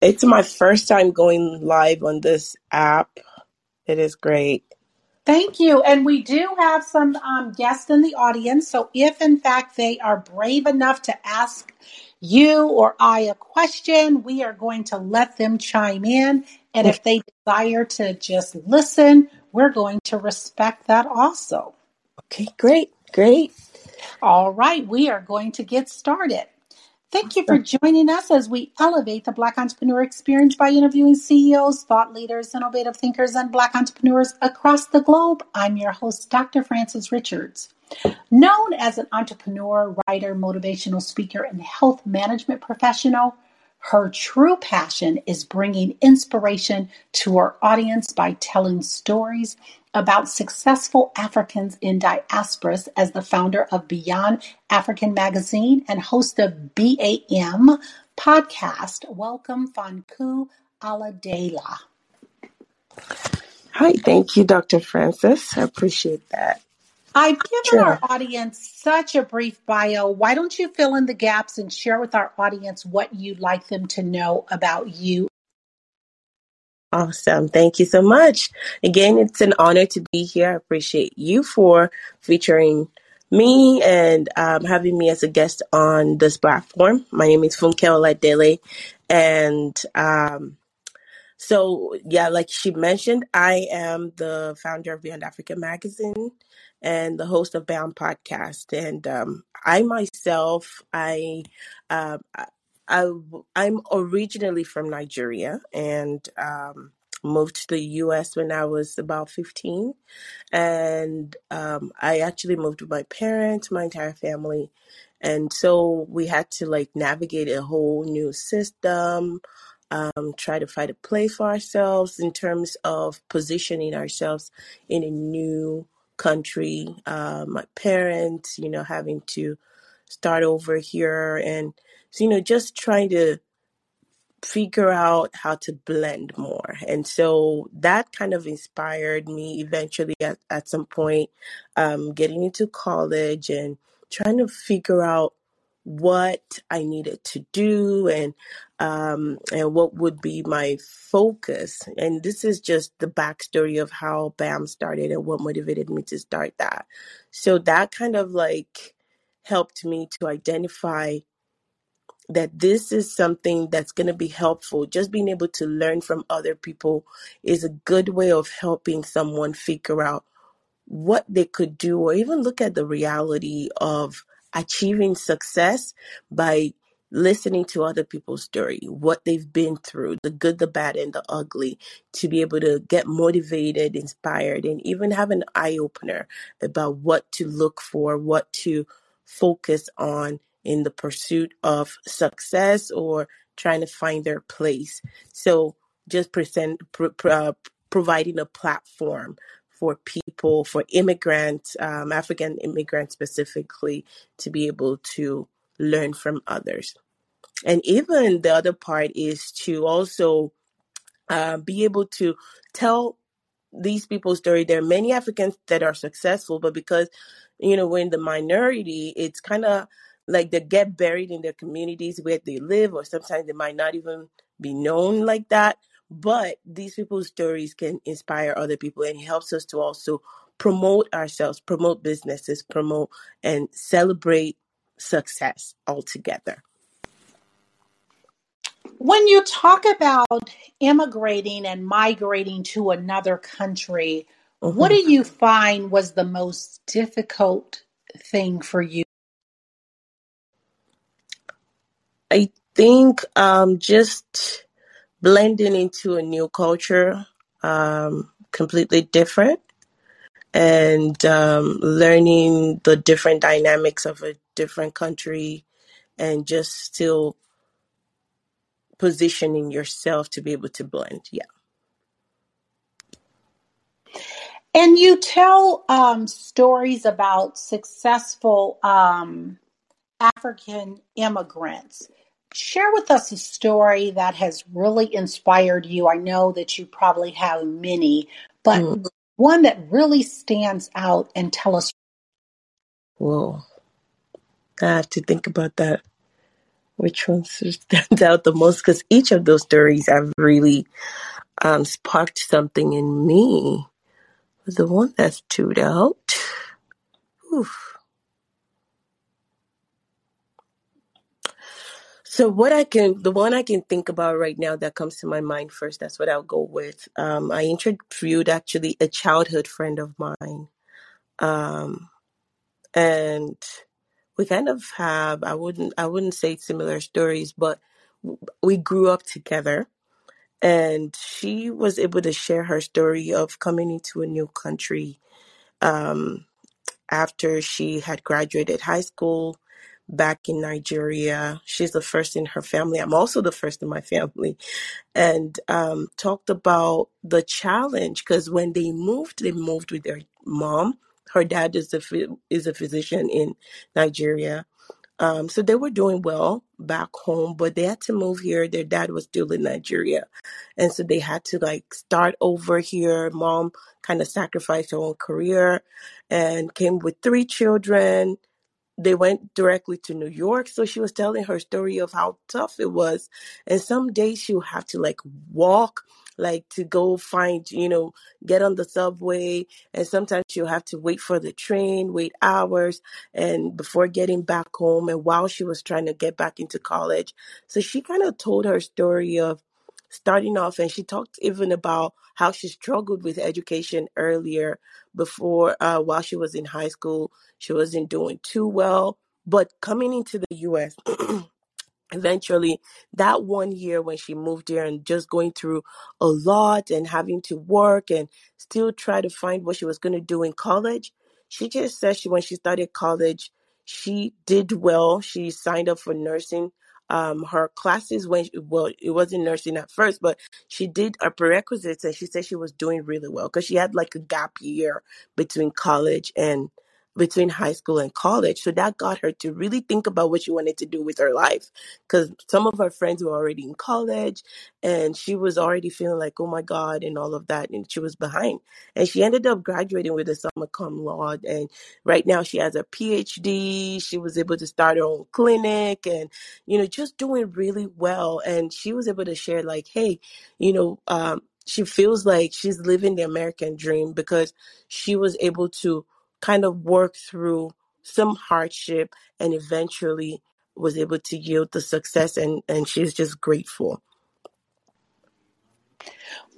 It's my first time going live on this app. It is great. Thank you. And we do have some um, guests in the audience. So if in fact they are brave enough to ask you or I a question, we are going to let them chime in. And if they desire to just listen, we're going to respect that also. Okay, great, great. All right, we are going to get started. Thank you for joining us as we elevate the Black entrepreneur experience by interviewing CEOs, thought leaders, innovative thinkers, and Black entrepreneurs across the globe. I'm your host, Dr. Frances Richards. Known as an entrepreneur, writer, motivational speaker, and health management professional, her true passion is bringing inspiration to her audience by telling stories about successful Africans in diasporas as the founder of Beyond African Magazine and host of BAM podcast. Welcome, Funke Oladele. Hi, thank you, Dr. Frances. I appreciate that. I've given sure. our audience such a brief bio. Why don't you fill in the gaps and share with our audience what you'd like them to know about you? Awesome. Thank you so much. Again, it's an honor to be here. I appreciate you for featuring me and um, having me as a guest on this platform. My name is Funke Oladele, and um, so yeah, like she mentioned, I am the founder of Beyond Africa Magazine and the host of BAM Podcast. And um, I myself, I, uh, I, I'm originally from Nigeria and um, moved to the U.S. when I was about 15, and um, I actually moved with my parents, my entire family, and so we had to like navigate a whole new system. Um, try to find a place for ourselves in terms of positioning ourselves in a new country. Uh, my parents, you know, having to start over here and, so, you know, just trying to figure out how to blend more. And so that kind of inspired me eventually at, at some point, um, getting into college and trying to figure out what I needed to do and um, and what would be my focus. And this is just the backstory of how BAM started and what motivated me to start that. So that kind of like helped me to identify that this is something that's going to be helpful. Just being able to learn from other people is a good way of helping someone figure out what they could do or even look at the reality of achieving success by listening to other people's story, what they've been through, the good, the bad, and the ugly, to be able to get motivated, inspired, and even have an eye opener about what to look for, what to focus on in the pursuit of success or trying to find their place. So just present, pr- uh, providing a platform for people, for immigrants, um, African immigrants specifically, to be able to learn from others. And even the other part is to also uh, be able to tell these people's story. There are many Africans that are successful, but because you know we're in the minority, it's kind of like they get buried in their communities where they live, or sometimes they might not even be known like that. But these people's stories can inspire other people, and it helps us to also promote ourselves, promote businesses, promote and celebrate success altogether. When you talk about immigrating and migrating to another country, mm-hmm. what do you find was the most difficult thing for you? I think um, just blending into a new culture, um, completely different, and um, learning the different dynamics of a different country, and just still positioning yourself to be able to blend. Yeah. And you tell um, stories about successful um, African immigrants. Share with us a story that has really inspired you. I know that you probably have many, but mm. one that really stands out and tell us. Whoa. I have to think about that. which one stands out the most because each of those stories have really um, sparked something in me. The one that stood out. Oof. So what I can, the one I can think about right now that comes to my mind first, that's what I'll go with. Um, I interviewed actually a childhood friend of mine. Um, and we kind of have, I wouldn't, I wouldn't say similar stories, but we grew up together and she was able to share her story of coming into a new country um, after she had graduated high school back in Nigeria. She's the first in her family. I'm also the first in my family, and um, talked about the challenge because when they moved, they moved with their mom. Her dad is a is a physician in Nigeria, um, so they were doing well back home, but they had to move here. Their dad was still in Nigeria. And so they had to like start over here. Mom kind of sacrificed her own career and came with three children they went directly to New York. So she was telling her story of how tough it was. And some days she'll have to like walk, like to go find, you know, get on the subway. And sometimes she'll have to wait for the train, wait hours and before getting back home. And while she was trying to get back into college. So she kind of told her story of starting off and she talked even about how she struggled with education earlier before uh, while she was in high school she wasn't doing too well. But coming into the us eventually that one year when she moved here and just going through a lot and having to work and still try to find what she was going to do in college she just said she when she started college she did well. She signed up for nursing um her classes when well it wasn't nursing at first but she did a prerequisites and she said she was doing really well because she had like a gap year between college and between high school and college. So that got her to really think about what she wanted to do with her life. Because some of her friends were already in college and she was already feeling like oh my god and all of that and she was behind. And she ended up graduating with a summa cum laude and right now she has a phd she was able to start her own clinic and you know just doing really well. And she was able to share like hey you know um she feels like she's living the american dream because she was able to kind of worked through some hardship and eventually was able to yield the success and and she's just grateful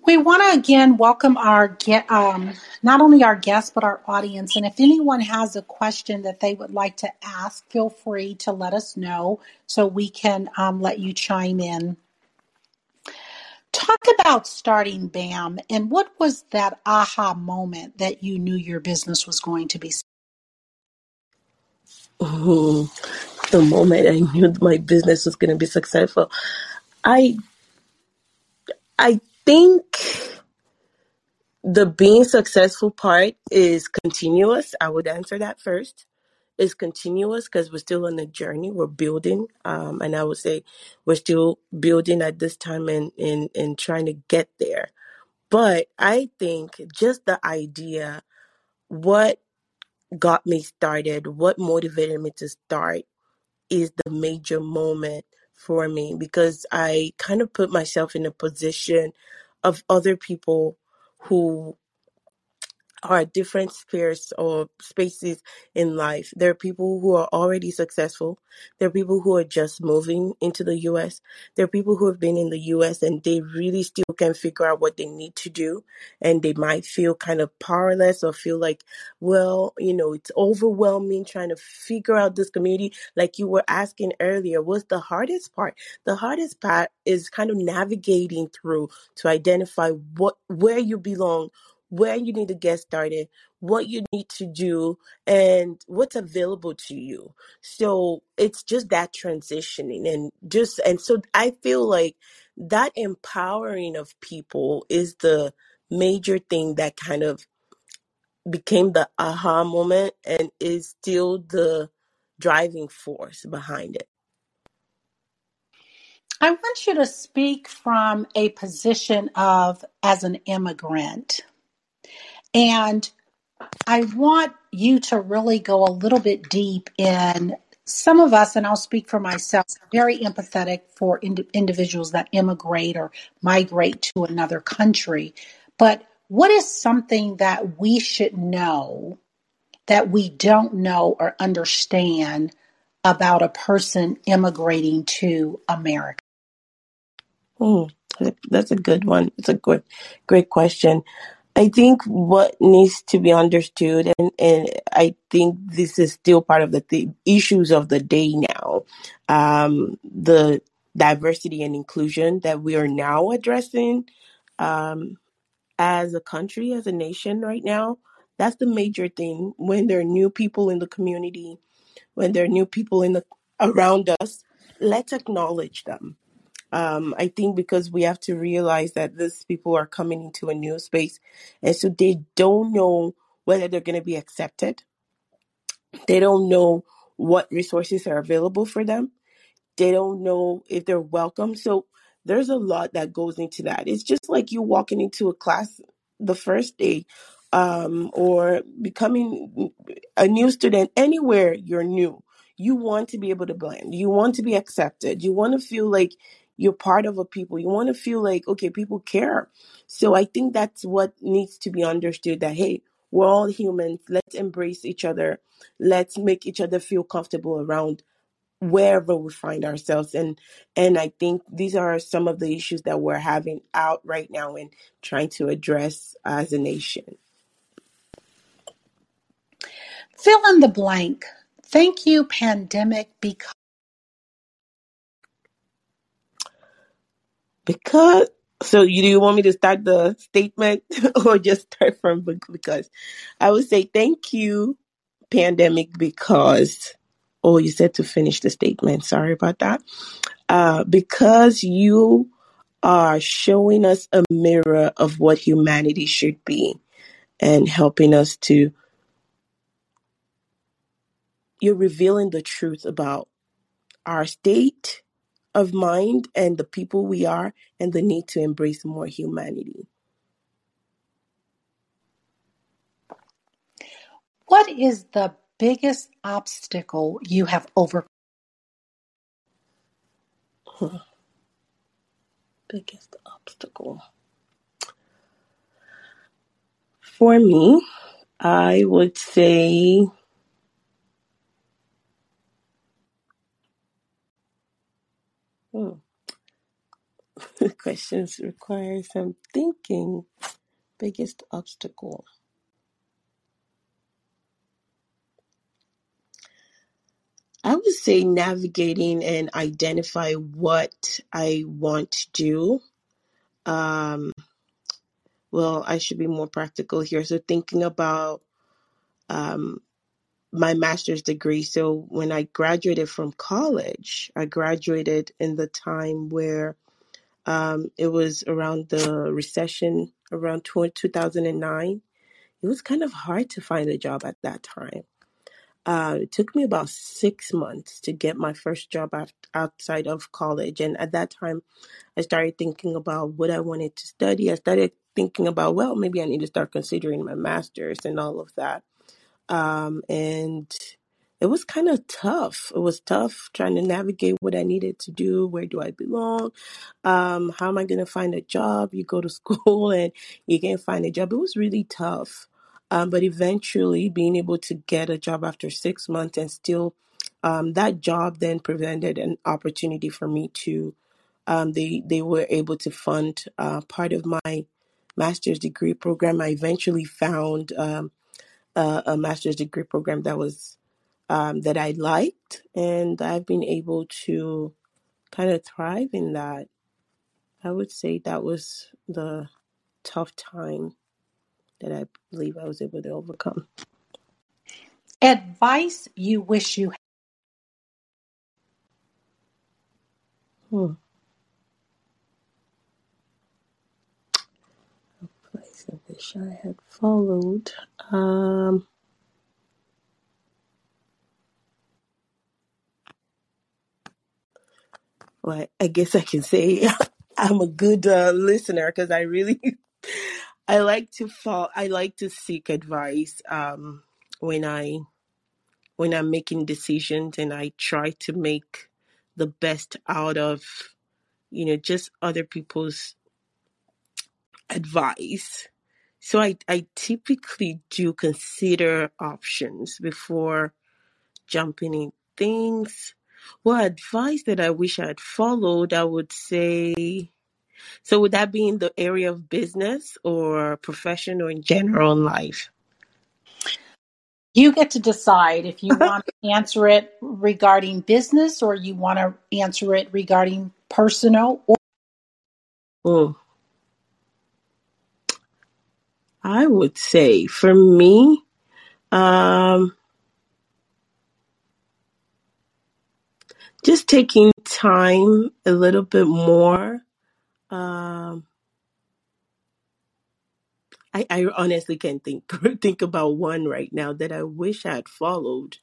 We want to again welcome our get um, not only our guests but our audience. And if anyone has a question that they would like to ask, feel free to let us know so we can um, let you chime in. Talk about starting BAM and what was that aha moment that you knew your business was going to be? Mhm. the moment i knew my business was going to be successful i i think the being successful part is continuous i would answer that first is continuous because we're still on a journey we're building um, and i would say we're still building at this time and and, and trying to get there. But i think just the idea what got me started what motivated me to start is the major moment for me because i kind of put myself in a position of other people who are different spheres or spaces in life. There are people who are already successful. There are people who are just moving into the US. There are people who have been in the US and they really still can figure out what they need to do. And they might feel kind of powerless or feel like, well, you know, it's overwhelming trying to figure out this community. Like you were asking earlier, what's the hardest part? The hardest part is kind of navigating through to identify what where you belong where you need to get started, what you need to do, and what's available to you. So it's just that transitioning and just, and so I feel like that empowering of people is the major thing that kind of became the aha moment and is still the driving force behind it. I want you to speak from a position of as an immigrant. And I want you to really go a little bit deep in some of us, and I'll speak for myself, very empathetic for ind- individuals that immigrate or migrate to another country. But what is something that we should know that we don't know or understand about a person immigrating to America? Hmm, that's a good one. It's a good, great question. I think what needs to be understood, and, and I think this is still part of the th- issues of the day now, um, the diversity and inclusion that we are now addressing um, as a country, as a nation right now. That's the major thing. When there are new people in the community, when there are new people in the around us, let's acknowledge them um, I think because we have to realize that these people are coming into a new space, and so they don't know whether they're going to be accepted. They don't know what resources are available for them they don't know if they're welcome. So there's a lot that goes into that. It's just like you walking into a class the first day um, or becoming a new student anywhere you're new. You want to be able to blend. You want to be accepted. You want to feel like you're part of a people. You want to feel like, okay, people care. So I think that's what needs to be understood that, hey, we're all humans. Let's embrace each other. Let's make each other feel comfortable around wherever we find ourselves and and i think these are some of the issues that we're having out right now and trying to address as a nation Fill in the blank. Thank you, pandemic, because because so you do you want me to start the statement or just start from because i would say thank you pandemic because oh you said to finish the statement. Sorry about that. Uh because you are showing us a mirror of what humanity should be and helping us to you're revealing the truth about our state of mind and the people we are and the need to embrace more humanity. what is the biggest obstacle you have overcome? Biggest obstacle. For me, I would say hmm, questions require some thinking. Biggest obstacle. I would say navigating and identify what I want to do. Um, well, I should be more practical here. So thinking about um, my master's degree. So when I graduated from college, I graduated in the time where um, it was around the recession around 2009. It was kind of hard to find a job at that time. Uh, it took me about six months to get my first job outside of college. And at that time, I started thinking about what I wanted to study. I started thinking about, well, maybe I need to start considering my master's and all of that. Um, and it was kind of tough. It was tough trying to navigate what I needed to do. Where do I belong? Um, how am I going to find a job? You go to school and you can't find a job. It was really tough. Um, but eventually, being able to get a job after six months and still, um, that job then presented an opportunity for me to. Um, they they were able to fund uh, part of my master's degree program. I eventually found um, a, a master's degree program that was um, that I liked, and I've been able to kind of thrive in that. I would say that was the tough time that I believe I was able to overcome. Advice you wish you had. Hmm. I wish I had followed. Um, well, I guess I can say I'm a good uh, listener because I really I like to fall. I like to seek advice um, when I when I'm making decisions and I try to make the best out of, you know, just other people's advice. So I, I typically do consider options before jumping in things. Well, advice that I wish I had followed, I would say. So would that be in the area of business or profession or in general in life? You get to decide if you want to answer it regarding business or you want to answer it regarding personal or Mm. I would say for me, um, just taking time a little bit more. Um, I, I honestly can't think think about one right now that I wish I had followed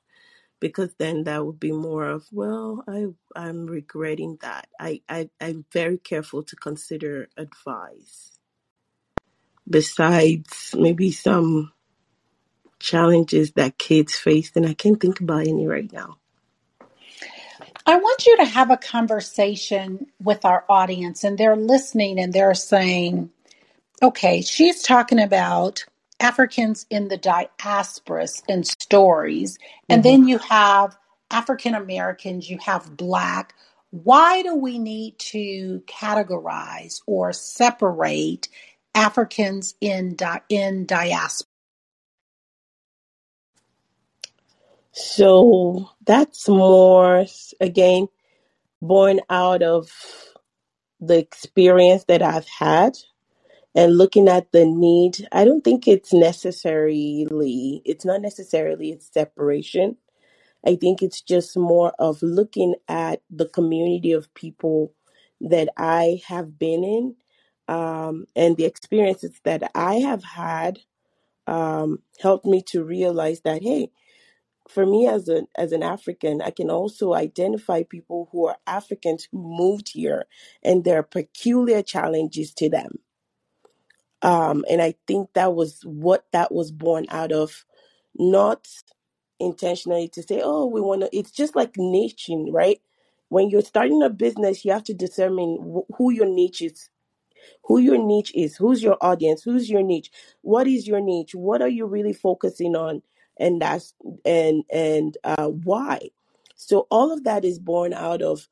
because then that would be more of well I I'm regretting that. I, I I'm very careful to consider advice besides maybe some challenges that kids face and I can't think about any right now. I want you to have a conversation with our audience and they're listening and they're saying, okay, she's talking about Africans in the diasporas and stories. And hmm then you have African Americans, you have Black. Why do we need to categorize or separate Africans in, in diaspora? So that's more again born out of the experience that I've had and looking at the need. I don't think it's necessarily it's not necessarily a separation. I think it's just more of looking at the community of people that I have been in um, and the experiences that I have had um, helped me to realize that hey for me as an as an African, I can also identify people who are Africans who moved here and there are peculiar challenges to them. Um, and I think that was what that was born out of, not intentionally to say, oh, we want to. It's just like niching, right? When you're starting a business, you have to determine wh- who your niche is who your niche is who's your audience who's your niche what is your niche what are you really focusing on and that's and and uh, why. So all of that is born out of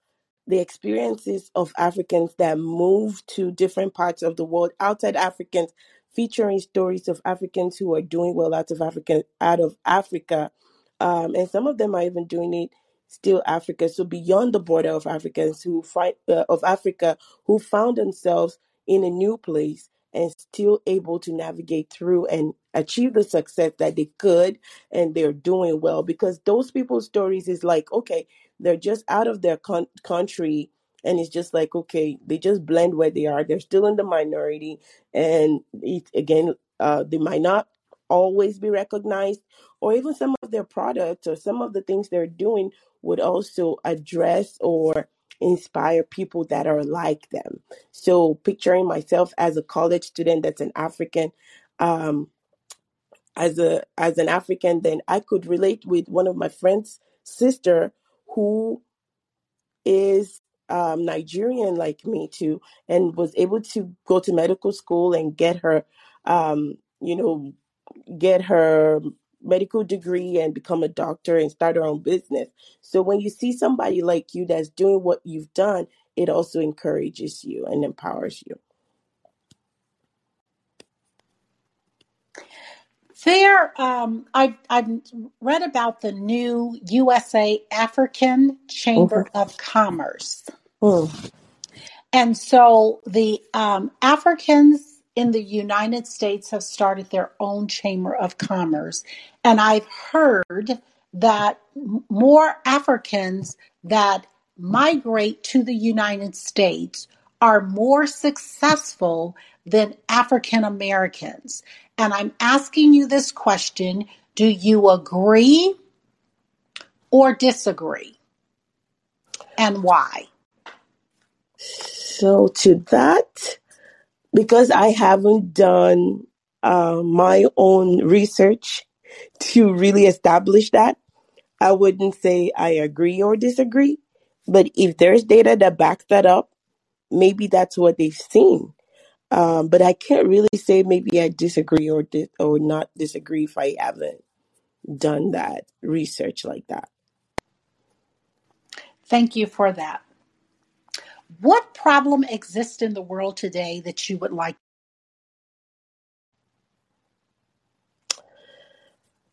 the experiences of africans that move to different parts of the world outside africans featuring stories of africans who are doing well out of african out of africa um, and some of them are even doing it still africa. So beyond the border of africans who find uh, of africa who found themselves in a new place and still able to navigate through and achieve the success that they could and they're doing well. Because those people's stories is like okay they're just out of their con- country and it's just like okay they just blend where they are. They're still in the minority and it, again uh, they might not always be recognized or even some of their products or some of the things they're doing would also address or inspire people that are like them. So picturing myself as a college student that's an African, um, as a as an African, then I could relate with one of my friends' sister who is um, Nigerian like me too, and was able to go to medical school and get her, um, you know, get her medical degree and become a doctor and start her own business. So when you see somebody like you that's doing what you've done, it also encourages you and empowers you. There, um, I've, I've read about the new USA African Chamber of Commerce. Mm, And so the um, Africans in the United States have started their own chamber of commerce. And I've heard that more Africans that migrate to the United States are more successful than African Americans. And I'm asking you this question do you agree or disagree? And why? So to that, because I haven't done uh, my own research to really establish that, I wouldn't say I agree or disagree, but if there's data that backs that up, maybe that's what they've seen. Um, but I can't really say maybe I disagree or di- or not disagree if I haven't done that research like that. Thank you for that. What problem exists in the world today that you would like?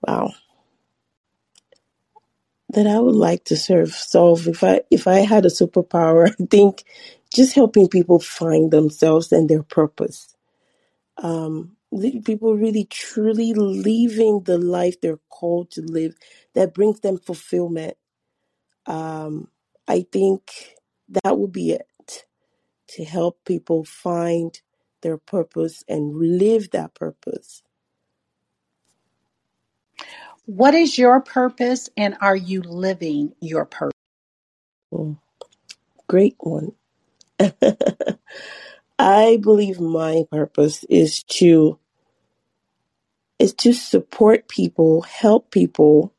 Wow, that I would like to serve solve if I if I had a superpower. I think just helping people find themselves and their purpose. Um, people really truly living the life they're called to live that brings them fulfillment. Um, I think that will be it to help people find their purpose and live that purpose. What is your purpose and are you living your purpose? Mm, great one. I believe my purpose is to is to support people, help people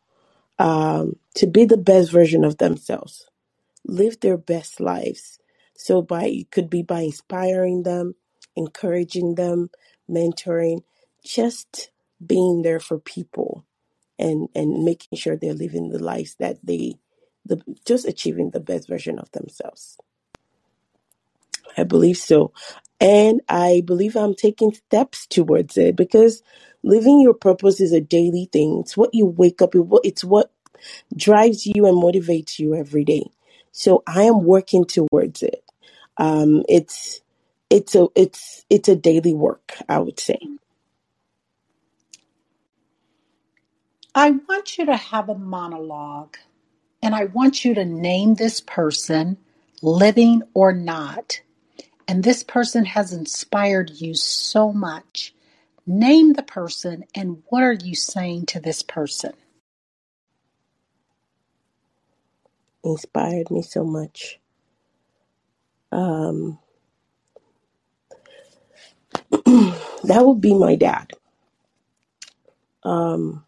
um, to be the best version of themselves, live their best lives. So by it could be by inspiring them, encouraging them, mentoring, just being there for people and and making sure they're living the lives that they the just achieving the best version of themselves. I believe so. And I believe I'm taking steps towards it because living your purpose is a daily thing. It's what you wake up, it's what drives you and motivates you every day. So I am working towards it. Um, it's it's a it's it's a daily work, I would say. I want you to have a monologue and I want you to name this person, living or not. And this person has inspired you so much. Name the person and what are you saying to this person? Inspired me so much. Um, that would be my dad. Um,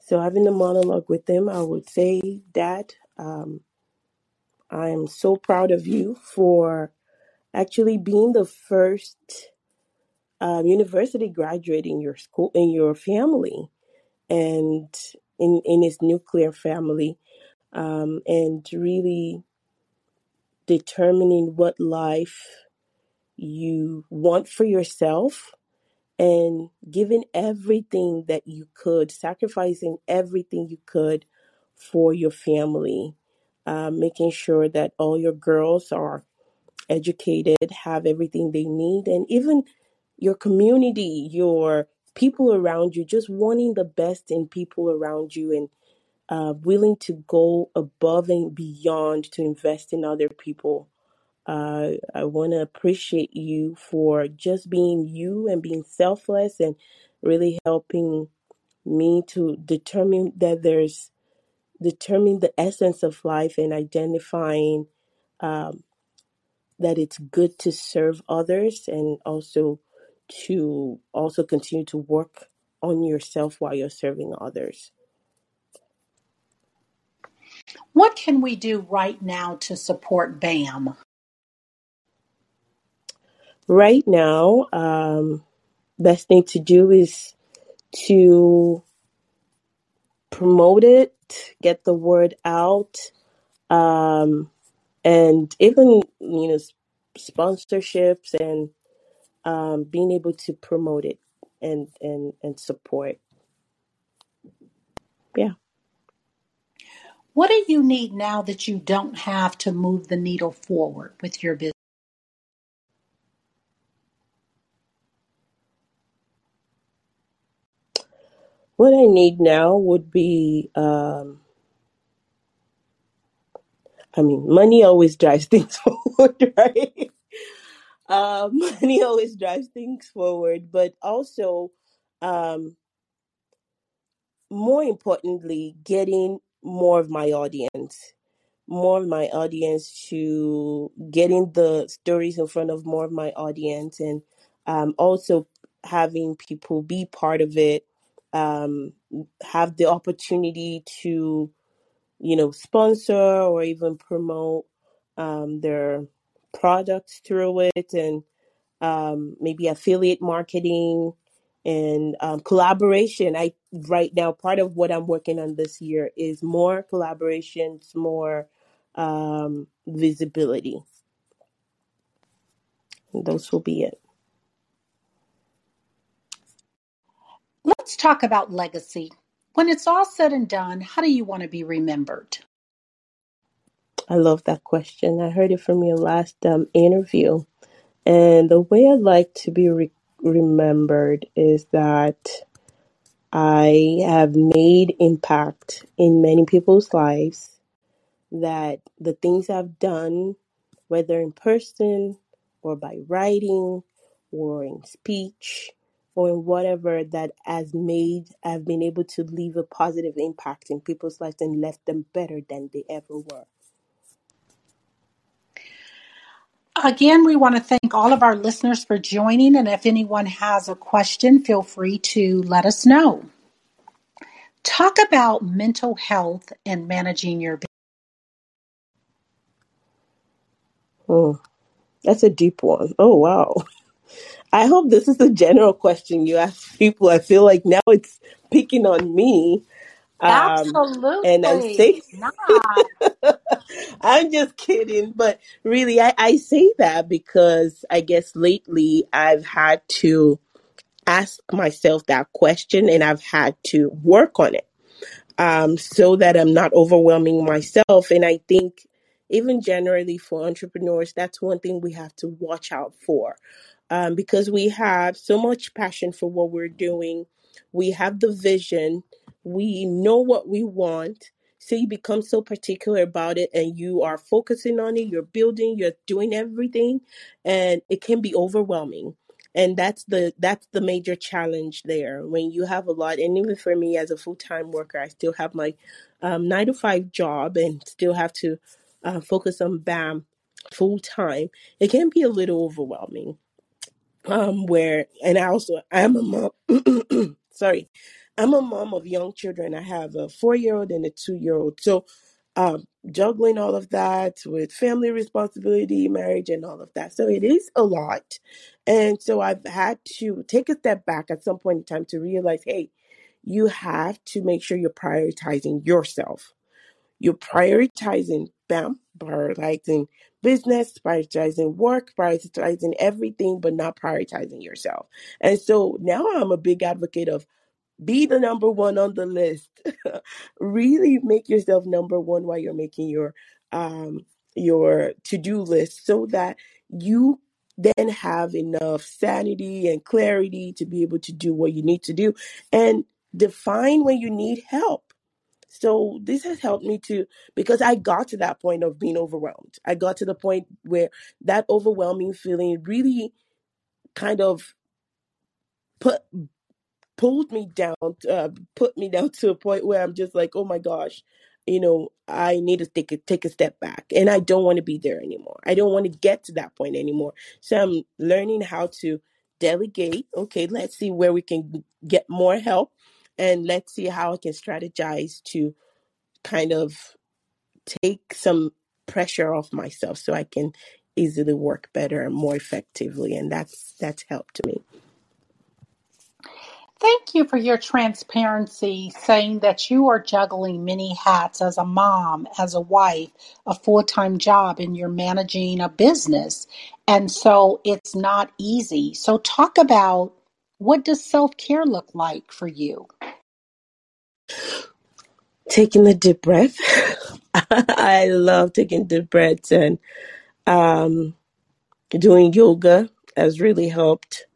so having a monologue with him, I would say, Dad, um, I am so proud of you for actually being the first um, university graduate in your school in your family and in in his nuclear family um, and really determining what life you want for yourself and giving everything that you could sacrificing everything you could for your family uh, making sure that all your girls are educated, have everything they need, and even your community, your people around you, just wanting the best in people around you and uh, willing to go above and beyond to invest in other people. Uh, I want to appreciate you for just being you and being selfless and really helping me to determine that there's determine the essence of life and identifying um, that it's good to serve others and also to also continue to work on yourself while you're serving others. What can we do right now to support BAM? Right now, um, best thing to do is to promote it, get the word out, um, and even you know sponsorships and um, being able to promote it and and and support. Yeah. What do you need now that you don't have to move the needle forward with your business? What I need now would be, um, I mean, money always drives things forward, right? Um, money always drives things forward, but also, um, more importantly, getting more of my audience, more of my audience to getting the stories in front of more of my audience, and um, also having people be part of it um, have the opportunity to, you know, sponsor or even promote um, their products through it and um, maybe affiliate marketing and um, collaboration. I right now part of what I'm working on this year is more collaborations, more um, visibility. And those will be it. Let's talk about legacy. When it's all said and done, how do you want to be remembered? I love that question. I heard it from your last um, interview. And the way I'd like to be re- remembered is that I have made impact in many people's lives, that the things I've done, whether in person or by writing or in speech or in whatever that has made, I've been able to leave a positive impact in people's lives and left them better than they ever were. Again, we want to thank all of our listeners for joining. And if anyone has a question, feel free to let us know. Talk about mental health and managing your business. Oh, that's a deep one. Oh, wow. I hope this is a general question you ask people. I feel like now it's picking on me. Um, and I Absolutely say, not. I'm just kidding, but really, I, I say that because I guess lately I've had to ask myself that question and I've had to work on it um, so that I'm not overwhelming myself. And I think even generally for entrepreneurs, that's one thing we have to watch out for um, because we have so much passion for what we're doing. We have the vision, we know what we want. So you become so particular about it and you are focusing on it, you're building, you're doing everything, and it can be overwhelming. And that's the that's the major challenge there when you have a lot. And even for me as a full time worker, I still have my um, nine to five job and still have to uh, focus on BAM full time. It can be a little overwhelming um where and I also I'm a mom sorry I'm a mom of young children. I have a four year old and a two year old so um juggling all of that with family responsibility marriage and all of that. So it is a lot. And so I've had to take a step back at some point in time to realize hey you have to make sure you're prioritizing yourself. You're prioritizing BAM, prioritizing business, prioritizing work, prioritizing everything, but not prioritizing yourself. And so now I'm a big advocate of be the number one on the list. really make yourself number one while you're making your um your to-do list so that you then have enough sanity and clarity to be able to do what you need to do and define when you need help so this has helped me to because I got to that point of being overwhelmed. I got to the point where that overwhelming feeling really kind of put pulled me down, uh, put me down to a point where I'm just like, oh my gosh, you know, I need to take a take a step back, and I don't want to be there anymore. I don't want to get to that point anymore. So I'm learning how to delegate. Okay, let's see where we can get more help, and let's see how I can strategize to kind of take some pressure off myself so I can easily work better and more effectively and that's that's helped me. Thank you for your transparency, saying that you are juggling many hats as a mom, as a wife, a full time job, and you're managing a business. And so it's not easy. So, talk about what does self care look like for you? Taking a deep breath. I love taking deep breaths and um, doing yoga has really helped.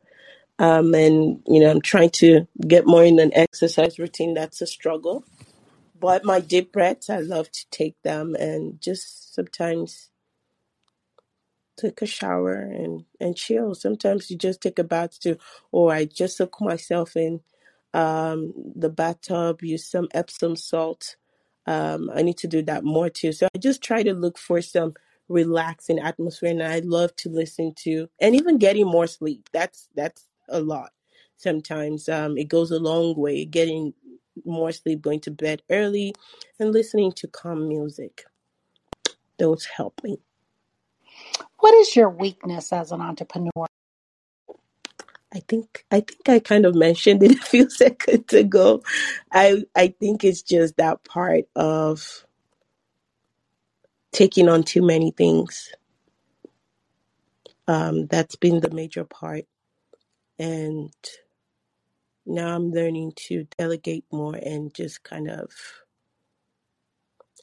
Um, and you know, I'm trying to get more in an exercise routine. That's a struggle. But my deep breaths, I love to take them and just sometimes take a shower and and chill. Sometimes you just take a bath too, or I just soak myself in um, the bathtub, use some Epsom salt. Um, I need to do that more too. So I just try to look for some relaxing atmosphere, and I love to listen to and even getting more sleep. That's that's a lot. sometimes um, it goes a long way getting more sleep going to bed early and listening to calm music those help me What is your weakness as an entrepreneur? i think i think i kind of mentioned it a few seconds ago i i think it's just that part of taking on too many things um, that's been the major part and now i'm learning to delegate more and just kind of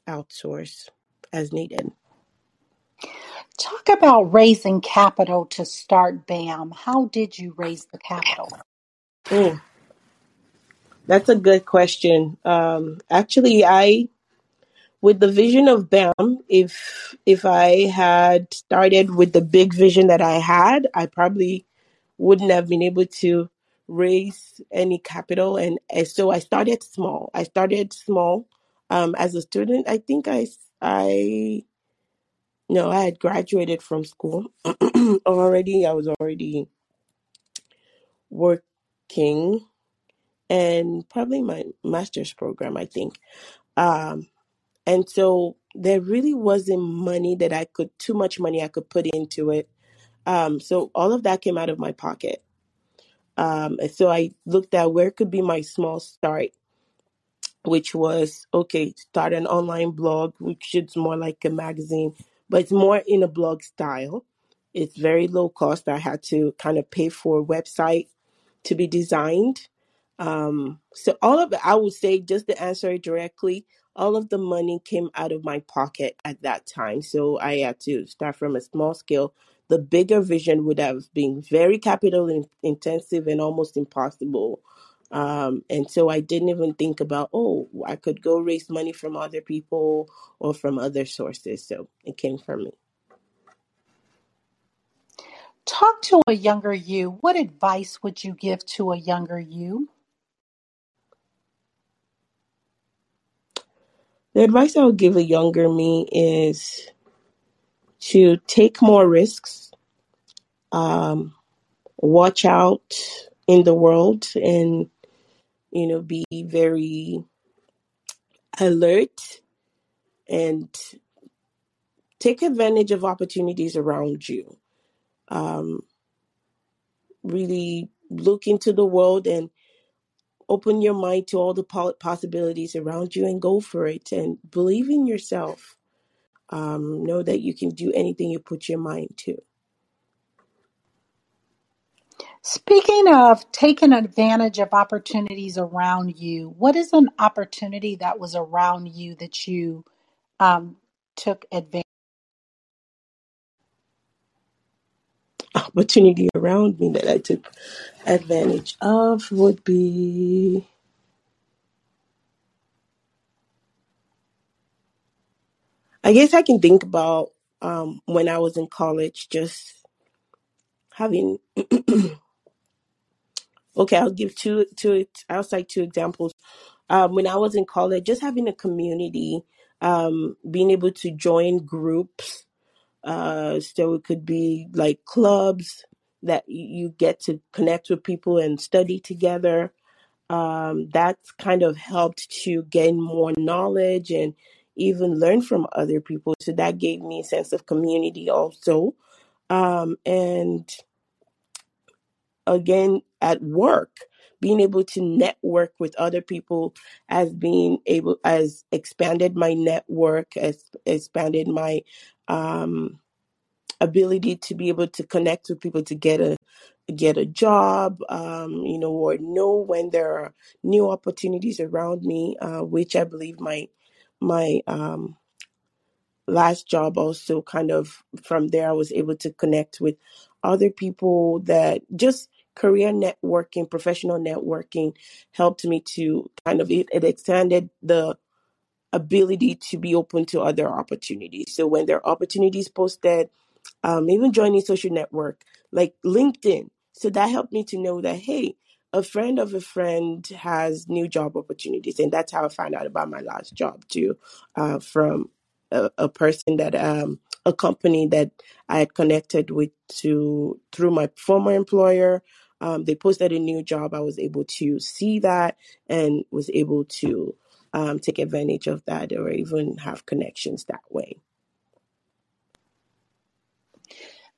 outsource as needed Talk about raising capital to start BAM. How did you raise the capital? Mm, that's a good question. Um, actually, I with the vision of BAM, if if I had started with the big vision that I had, I probably wouldn't have been able to raise any capital. And, and so I started small. I started small um, as a student. I think I I no, I had graduated from school already. I was already working and probably my master's program, I think. Um, and so there really wasn't money that I could, too much money I could put into it. Um, so all of that came out of my pocket. Um, and so I looked at where could be my small start, which was okay, start an online blog, which is more like a magazine, but it's more in a blog style. It's very low cost. I had to kind of pay for a website to be designed. Um, so all of it, I would say, just to answer it directly, all of the money came out of my pocket at that time. So I had to start from a small scale. The bigger vision would have been very capital in- intensive and almost impossible. Um, and so I didn't even think about, oh, I could go raise money from other people or from other sources. So it came from me. Talk to a younger you. What advice would you give to a younger you? The advice I would give a younger me is to take more risks, um, watch out in the world, and you know, be very alert and take advantage of opportunities around you. Um, really look into the world and open your mind to all the possibilities around you and go for it and believe in yourself. Um, know that you can do anything you put your mind to. Speaking of taking advantage of opportunities around you, what is an opportunity that was around you that you um, took advantage? Opportunity around me that I took advantage of would be I guess I can think about um, when I was in college, just having. okay, I'll give two two. I'll cite two examples. Um, when I was in college, just having a community, um, being able to join groups. Uh, so it could be like clubs that you get to connect with people and study together. Um, that's kind of helped to gain more knowledge and even learn from other people. So that gave me a sense of community also um, and again at work being able to network with other people has been able has expanded my network has expanded my um, ability to be able to connect with people to get a get a job um, you know or know when there are new opportunities around me uh, which i believe my my um, last job also kind of from there I was able to connect with other people that just career networking, professional networking helped me to kind of it, it expanded the ability to be open to other opportunities. So when there are opportunities posted, um, even joining social network like LinkedIn. So that helped me to know that hey, a friend of a friend has new job opportunities, and that's how I found out about my last job too, uh, from a, a person that um a company that I had connected with to through my former employer. um, they posted a new job, I was able to see that and was able to um, take advantage of that or even have connections that way.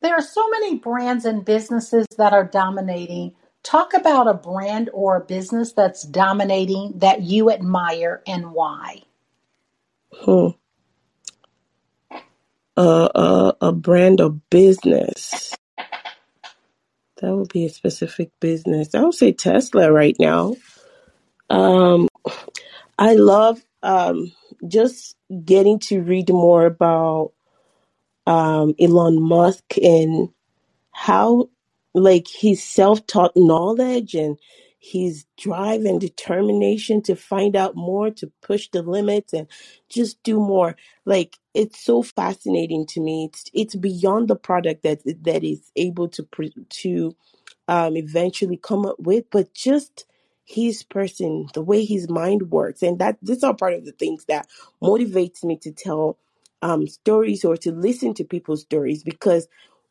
There are so many brands and businesses that are dominating. Talk about a brand or a business that's dominating that you admire and why. Hmm. Uh, uh, a brand or business. That would be a specific business. I would say Tesla right now. Um, I love um, just getting to read more about um, Elon Musk and how, like, his self taught knowledge and his drive and determination to find out more, to push the limits and just do more. Like, it's so fascinating to me. It's it's beyond the product that that is able to to um, eventually come up with, but just his person, the way his mind works, and that these are part of the things that motivates me to tell um, stories or to listen to people's stories because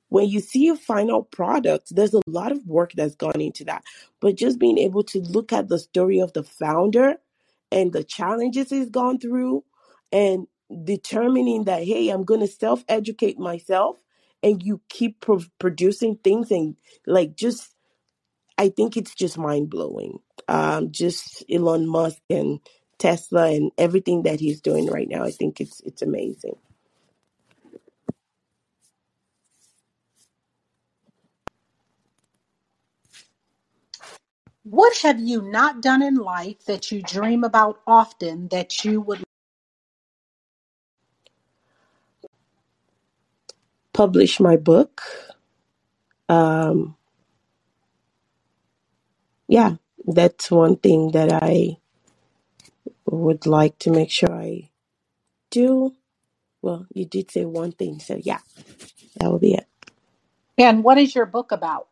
when you see a final product, there's a lot of work that's gone into that. But just being able to look at the story of the founder and the challenges he's gone through and determining that, hey, I'm going to self educate myself and you keep pro- producing things and like just I think it's just mind blowing. Um, just Elon Musk and Tesla and everything that he's doing right now. I think it's it's amazing. What have you not done in life that you dream about often that you would Publish my book. Um, yeah, that's one thing that I would like to make sure I do. Well, you did say one thing, so yeah, that will be it. And what is your book about?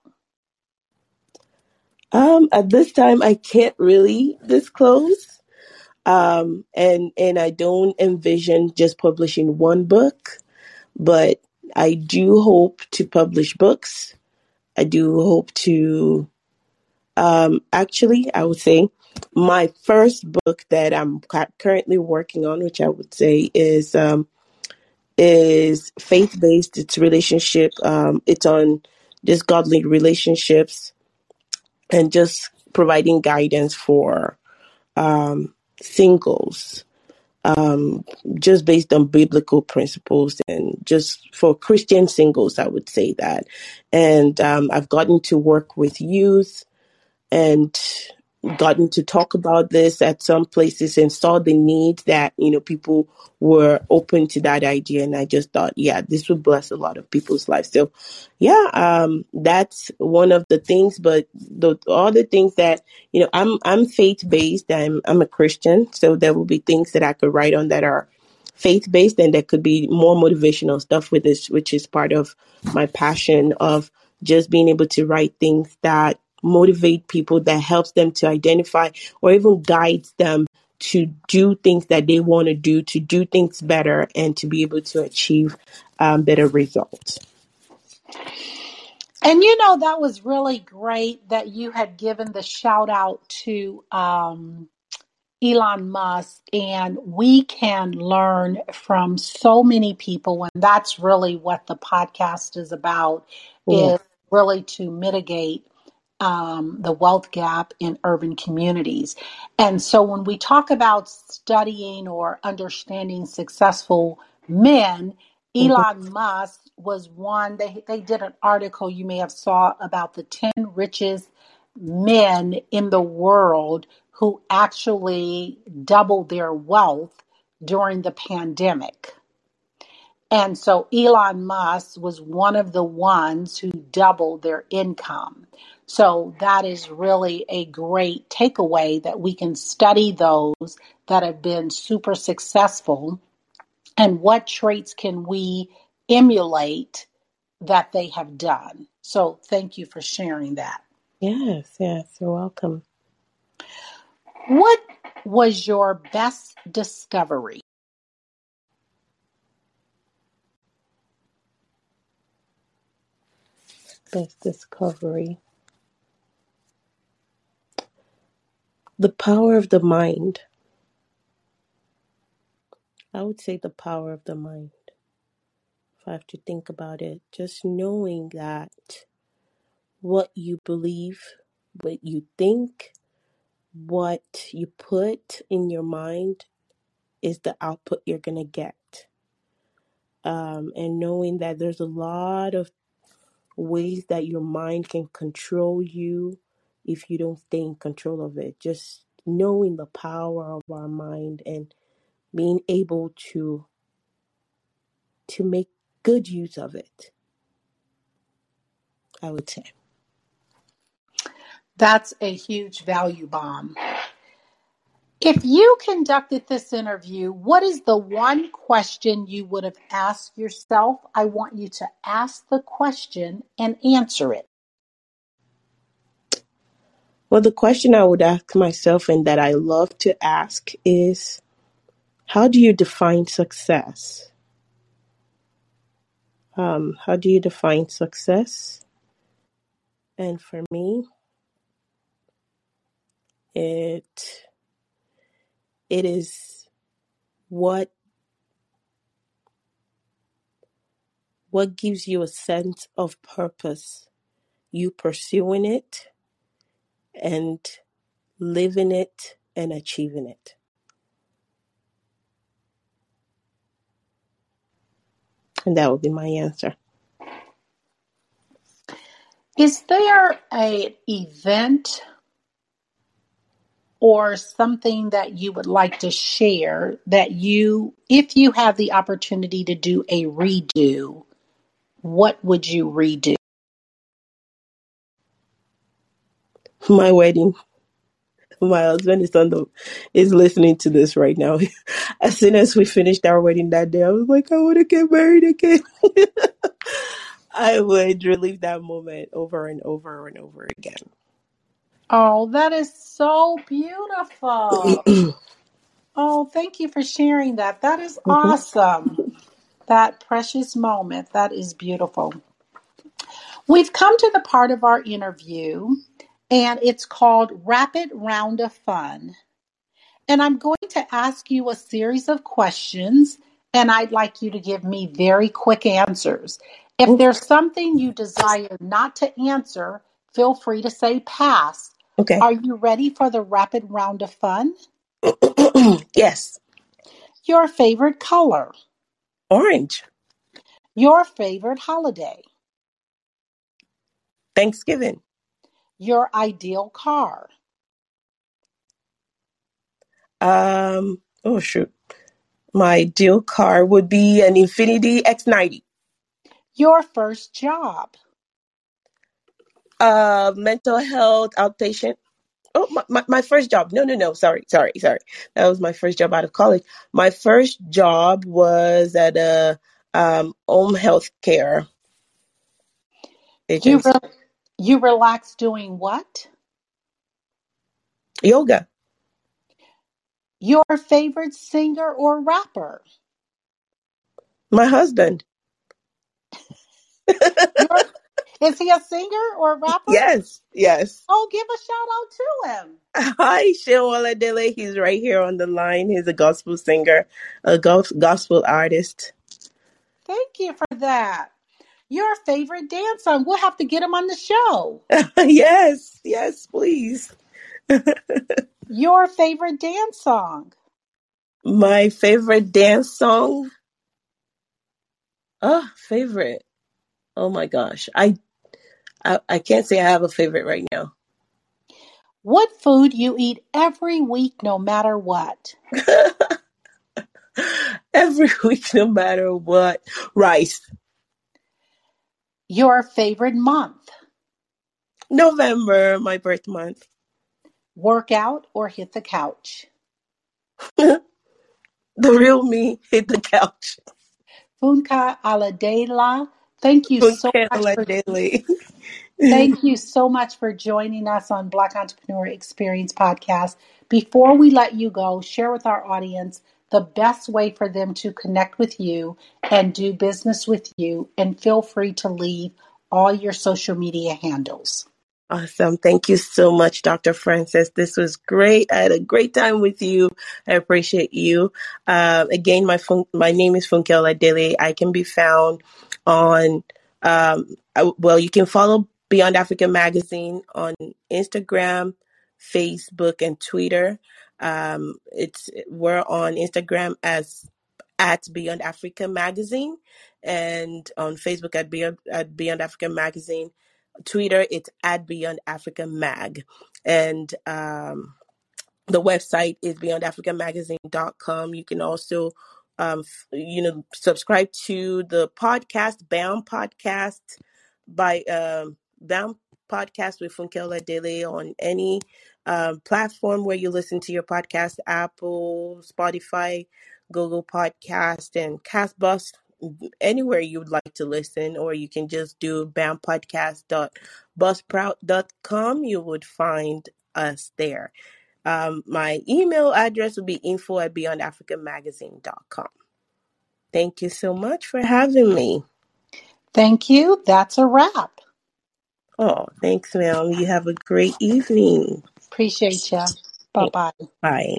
Um, at this time, I can't really disclose. Um, and and I don't envision just publishing one book, but I do hope to publish books. I do hope to um, actually, I would say my first book that I'm currently working on, which I would say is um, is faith based. It's relationship. Um, it's on just godly relationships and just providing guidance for um, singles. Um, just based on biblical principles and just for Christian singles, I would say that. And um, I've gotten to work with youth and gotten to talk about this at some places and saw the need that you know people were open to that idea. And i just thought yeah this would bless a lot of people's lives. So yeah um that's one of the things. But all the things that you know i'm i'm faith based i'm i'm a christian. So there will be things that i could write on that are faith based and there could be more motivational stuff with this which is part of my passion of just being able to write things that motivate people that helps them to identify or even guides them to do things that they want to do to do things better and to be able to achieve um, better results. And you know, that was really great that you had given the shout out to um, Elon Musk, and we can learn from so many people, and that's really what the podcast is about, yeah. is really to mitigate um, the wealth gap in urban communities. And so when we talk about studying or understanding successful men, Mhm. Elon Musk was one. They they did an article you may have saw about the ten richest men in the world who actually doubled their wealth during the pandemic. And so Elon Musk was one of the ones who doubled their income. So that is really a great takeaway that we can study those that have been super successful and what traits can we emulate that they have done. So thank you for sharing that. yes yes you're welcome What was your best discovery? best discovery The power of the mind. I would say the power of the mind. If I have to think about it, just knowing that what you believe, what you think, what you put in your mind is the output you're going to get. Um, and knowing that there's a lot of ways that your mind can control you if you don't stay in control of it. Just knowing the power of our mind and being able to to make good use of it, I would say. That's a huge value bomb. If you conducted this interview, what is the one question you would have asked yourself? I want you to ask the question and answer it. Well, the question I would ask myself and that I love to ask is how do you define success? Um, how do you define success? And for me, it it is what what gives you a sense of purpose you pursuing it and living it and achieving it and that would be my answer Is there a event or something that you would like to share that you if you have the opportunity to do a redo, what would you redo? My wedding my husband is on the is listening to this right now as soon as we finished our wedding that day i was like i want to get married again i would relive that moment over and over and over again Oh, that is so beautiful. Oh, thank you for sharing that. That is Mhm. awesome. That precious moment. That is beautiful. We've come to the part of our interview, and it's called Rapid Round of Fun. And I'm going to ask you a series of questions, and I'd like you to give me very quick answers. If there's something you desire not to answer, feel free to say pass. okay Are you ready for the rapid round of fun? yes Your favorite color, orange your favorite holiday, thanksgiving your ideal car, um oh shoot. My ideal car would be an Infiniti x90 your first job, uh mental health outpatient. Oh my, my, my first job. No no no. Sorry sorry sorry. That was my first job out of college. My first job was at a um home health care you re- you relax doing what? yoga Your favorite singer or rapper, my husband your, is he a singer or a rapper? yes yes Oh, give a shout out to him. hi Sean Oladele. he's right here on the line he's a gospel singer a gospel artist Thank you for that. Your favorite dance song. We'll have to get him on the show. yes yes please Your favorite dance song. my favorite dance song oh favorite oh my gosh i I, I can't say I have a favorite right now. What food you eat every week, no matter what. Every week, no matter what. Rice. Your favorite month. November, my birth month. Work out or hit the couch. the real me hit the couch. Funke Oladele. Thank you so much for. Thank you so much for joining us on Black Entrepreneur Experience Podcast. Before we let you go, share with our audience the best way for them to connect with you and do business with you. And feel free to leave all your social media handles. Awesome. Thank you so much, Dr. Frances. This was great. I had a great time with you. I appreciate you. Uh, again, my phone, my name is Funke Oladele. I can be found on, um, I, well, you can follow Beyond Africa Magazine on Instagram, Facebook, and Twitter. Um, it's we're on Instagram as at Beyond Africa Magazine, and on Facebook at Beyond at Beyond Africa Magazine Twitter, it's at Beyond Africa Mag. And um, the website is beyondafricamagazine.com. You can also, um, you know, subscribe to the podcast, BAM Podcast, by um, BAM Podcast with Funke Oladele on any um, platform where you listen to your podcast, Apple, Spotify, Google Podcast, and Castbox anywhere you would like to listen, or you can just do bampodcast.buzzsprout.com. You would find us there. Um, my email address would be info at beyondafricamagazine.com. Thank you so much for having me. Thank you. That's a wrap. Oh, thanks, ma'am. You have a great evening. Appreciate you. Bye bye. Bye.